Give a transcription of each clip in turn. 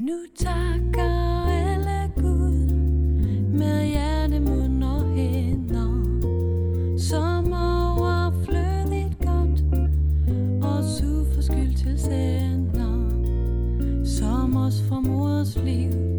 Nu takker alle Gud med hjerte, mund og hænder, som overflødigt godt og uforskyldt til sender, som os fra mors liv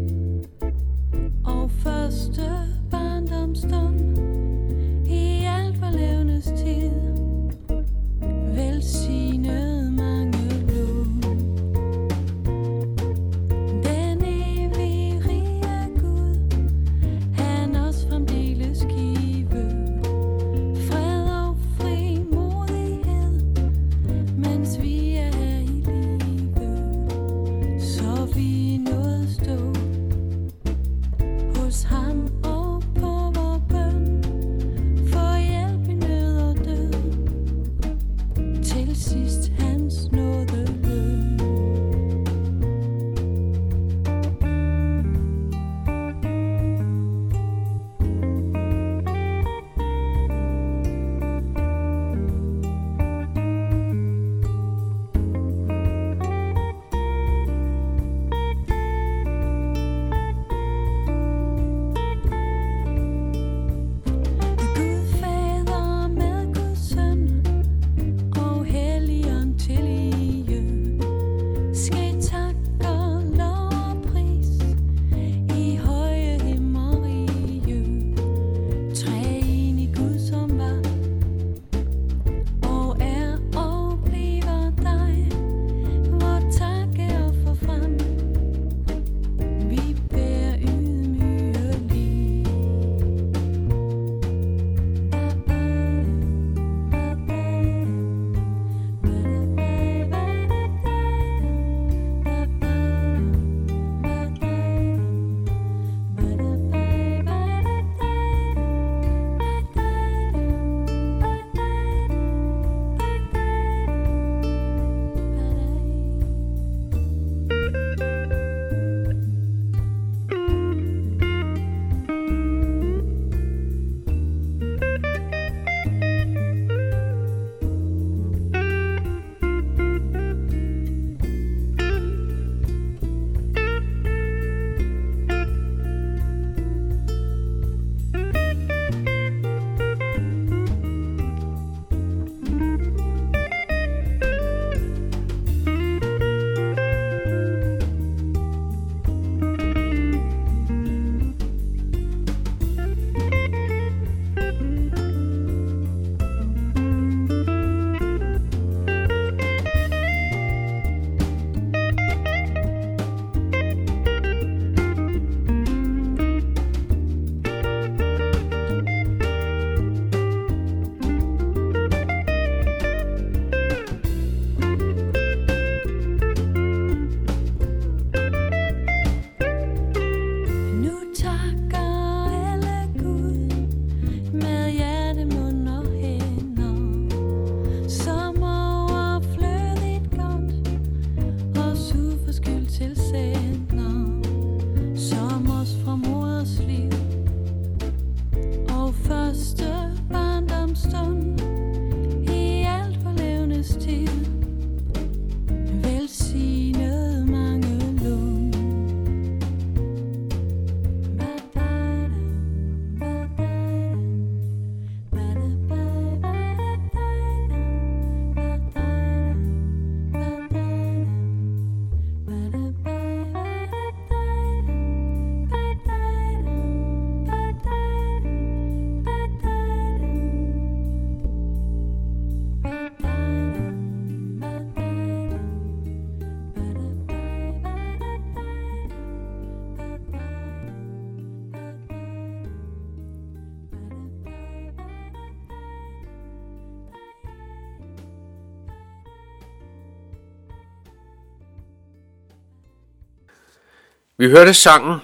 Vi hørte sangen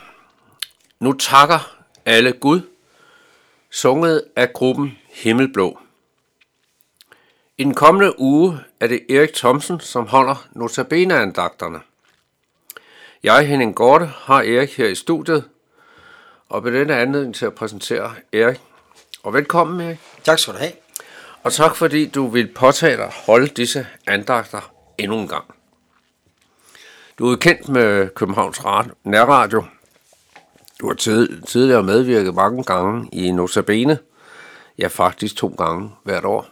Nu takker alle Gud, sunget af gruppen Himmelblå. I den kommende uge er det Erik Thomsen, som holder notabene-andagterne. Jeg, Henning Gorte, har Erik her i studiet, og ved denne anledning til at præsentere Erik. Og velkommen, Erik. Tak skal du have. Og tak fordi du vil påtage dig at holde disse andagter endnu en gang. Du er kendt med Københavns Radio, Nærradio. Du har tid, tidligere medvirket mange gange i Notabene. Ja, faktisk to gange hvert år.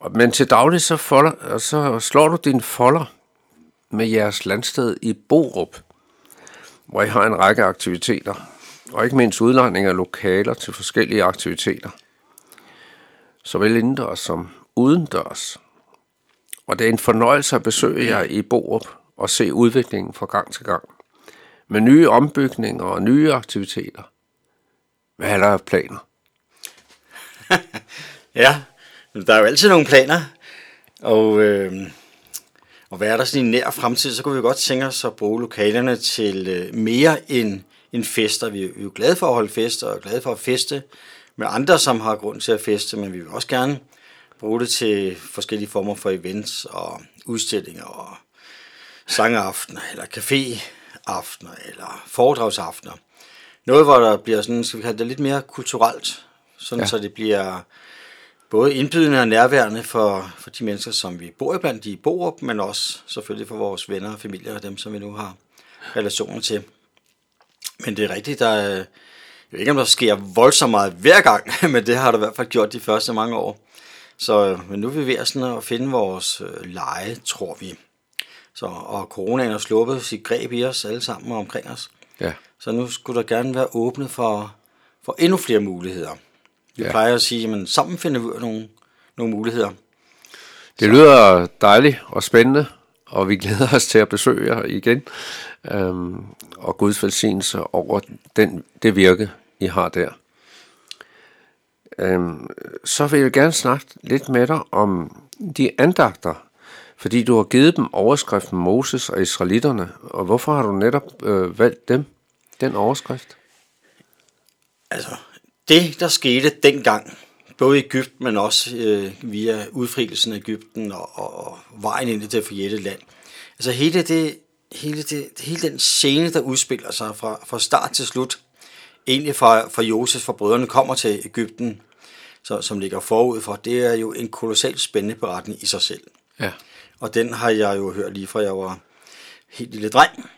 Og- Men til daglig så, folder, så slår du din folder med jeres landsted i Borup, hvor I har en række aktiviteter, og ikke mindst udlejning af lokaler til forskellige aktiviteter, såvel indendørs som udendørs. Og det er en fornøjelse at besøge jer i Borup og se udviklingen fra gang til gang. Med nye ombygninger og nye aktiviteter. Hvad er der af planer? Ja, men der er jo altid nogle planer, og, øh, og hvad er der sådan i nær fremtid, så kunne vi godt tænke os at bruge lokalerne til øh, mere end, end fester. Vi er, vi er jo glade for at holde fester, og glade for at feste med andre, som har grund til at feste, men vi vil også gerne bruge det til forskellige former for events og udstillinger og sangaftener, eller caféaftener, eller foredragsaftener. Noget, hvor der bliver sådan, skal vi kalde det lidt mere kulturelt, sådan Ja. så det bliver både indbydende og nærværende for, for de mennesker, som vi bor i Borup, men også selvfølgelig for vores venner og familier og dem, som vi nu har relationer til. Men det er rigtigt, der er, jeg ved ikke, om der sker voldsomt meget hver gang, men det har der i hvert fald gjort de første mange år. Så men nu er vi ved at, sådan at finde vores øh, leje, tror vi. Så, og coronaen har sluppet sit greb i os alle sammen og omkring os. Ja. Så nu skulle der gerne være åbnet for, for endnu flere muligheder. Vi Ja. plejer at sige, at sammen finder vi nogle, nogle muligheder. Det lyder dejligt og spændende, og vi glæder os til at besøge jer igen. Øhm, og Guds velsignelse over den, det virke, I har der. Øhm, så vil jeg gerne snakke lidt med dig om de andagter, fordi du har givet dem overskriften Moses og Israelitterne. Og hvorfor har du netop øh, valgt dem, den overskrift? Altså, det der skete dengang, både i Ægypten, men også øh, via udfrielsen af Ægypten og, og, og vejen ind i det forjætte land. Altså hele, det, hele, det, hele den scene, der udspiller sig fra, fra start til slut, egentlig fra, fra Josef, fra brødrene kommer til Ægypten, så, som ligger forud for, det er jo en kolossalt spændende beretning i sig selv. Ja. Og den har jeg jo hørt lige fra jeg var helt lille dreng.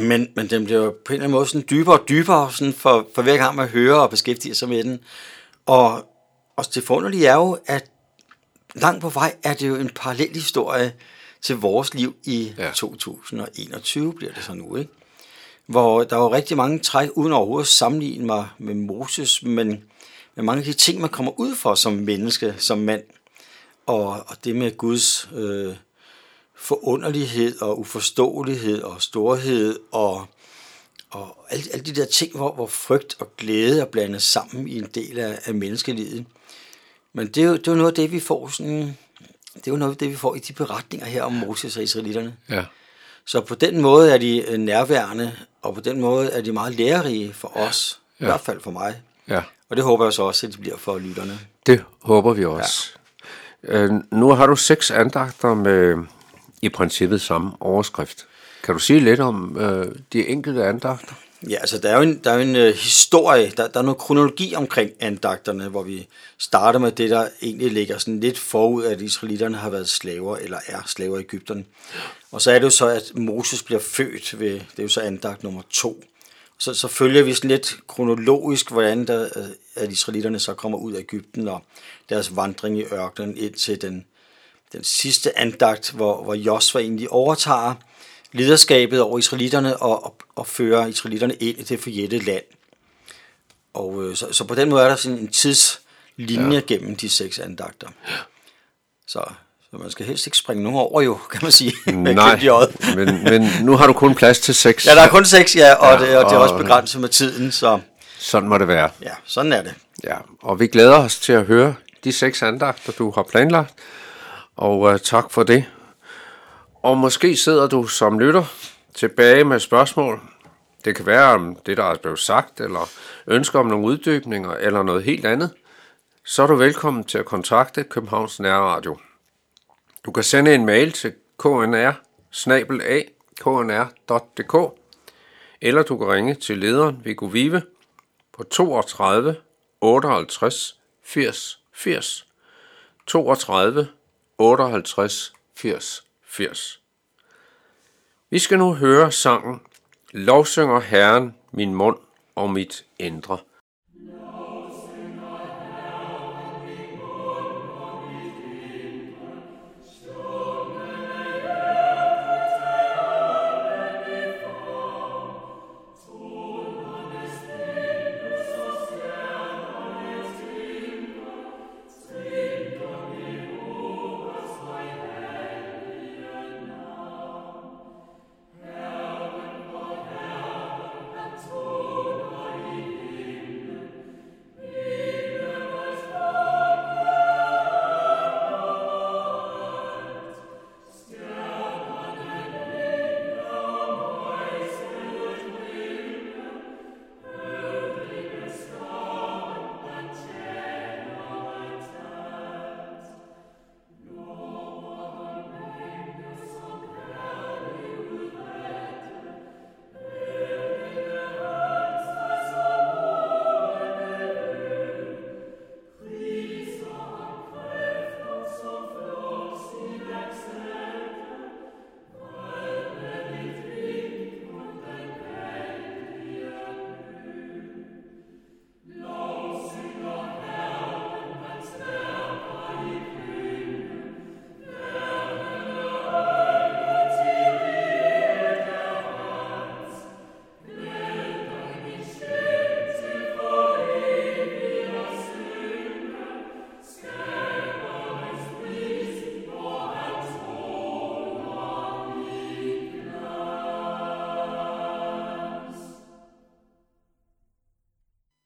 Men, men den bliver jo på en eller anden måde sådan dybere og dybere sådan for, for hver gang man hører og beskæftiger sig med den. Og, og det forunderlige er jo, at langt på vej er det jo en parallel historie til vores liv i Ja. ja. 2021, bliver det så nu, ikke? Hvor der var rigtig mange træk, uden overhovedet at sammenligne mig med Moses, men med mange af de ting, man kommer ud for som menneske, som mand. Og, og det med Guds øh, forunderlighed og uforståelighed og storhed og, og alle, alle de der ting, hvor, hvor frygt og glæde er blandet sammen i en del af, af menneskelivet. Men det er, jo, det er jo noget af det, vi får sådan, det er jo noget af det, vi får i de beretninger her om Moses og israelitterne. Ja. Så på den måde er de øh, nærværende, og på den måde er de meget lærerige for os, ja. i hvert fald for mig. Ja. Og det håber jeg så også, at de bliver for lytterne. Det håber vi også. Øh, nu har du seks andagter med i princippet samme overskrift. Kan du sige lidt om øh, de enkelte andagter? Ja, altså der er jo en, der er jo en øh, historie, der, der er noget kronologi omkring andagterne, hvor vi starter med det, der egentlig ligger sådan lidt forud, at israelitterne har været slaver, eller er slaver i Ægypten. Og så er det jo så, at Moses bliver født ved, det er jo så andagt nummer to. Så, så følger vi lidt kronologisk, hvordan der, øh, at israelitterne så kommer ud af Ægypten, og deres vandring i ørkenen ind til den, den sidste andagt, hvor, hvor Josva egentlig overtager lederskabet over israelitterne og, og, og fører israelitterne ind i det forjætte land. Og øh, så, så på den måde er der sådan en tidslinje ja. gennem de seks andagter. Så, så man skal helst ikke springe nogen over jo, kan man sige. Nej, men, men nu har du kun plads til seks. Ja, der er kun seks, ja, og, Ja, det, og det er og- også begrænset med tiden, så Sådan må det være. ja, sådan er det. Ja, og vi glæder os til at høre de seks andagter, du har planlagt. Og uh, tak for det. Og måske sidder du som lytter tilbage med spørgsmål. Det kan være om det, der er blevet sagt, eller ønsker om nogle uddybninger, eller noget helt andet. Så er du velkommen til at kontakte Københavns Nærradio. Du kan sende en mail til knr knr.dk eller du kan ringe til lederen Viggo Vive på 32 58 80 80. 32 58 80 80. Vi skal nu høre sangen Lovsynger Herren min mund og mit indre.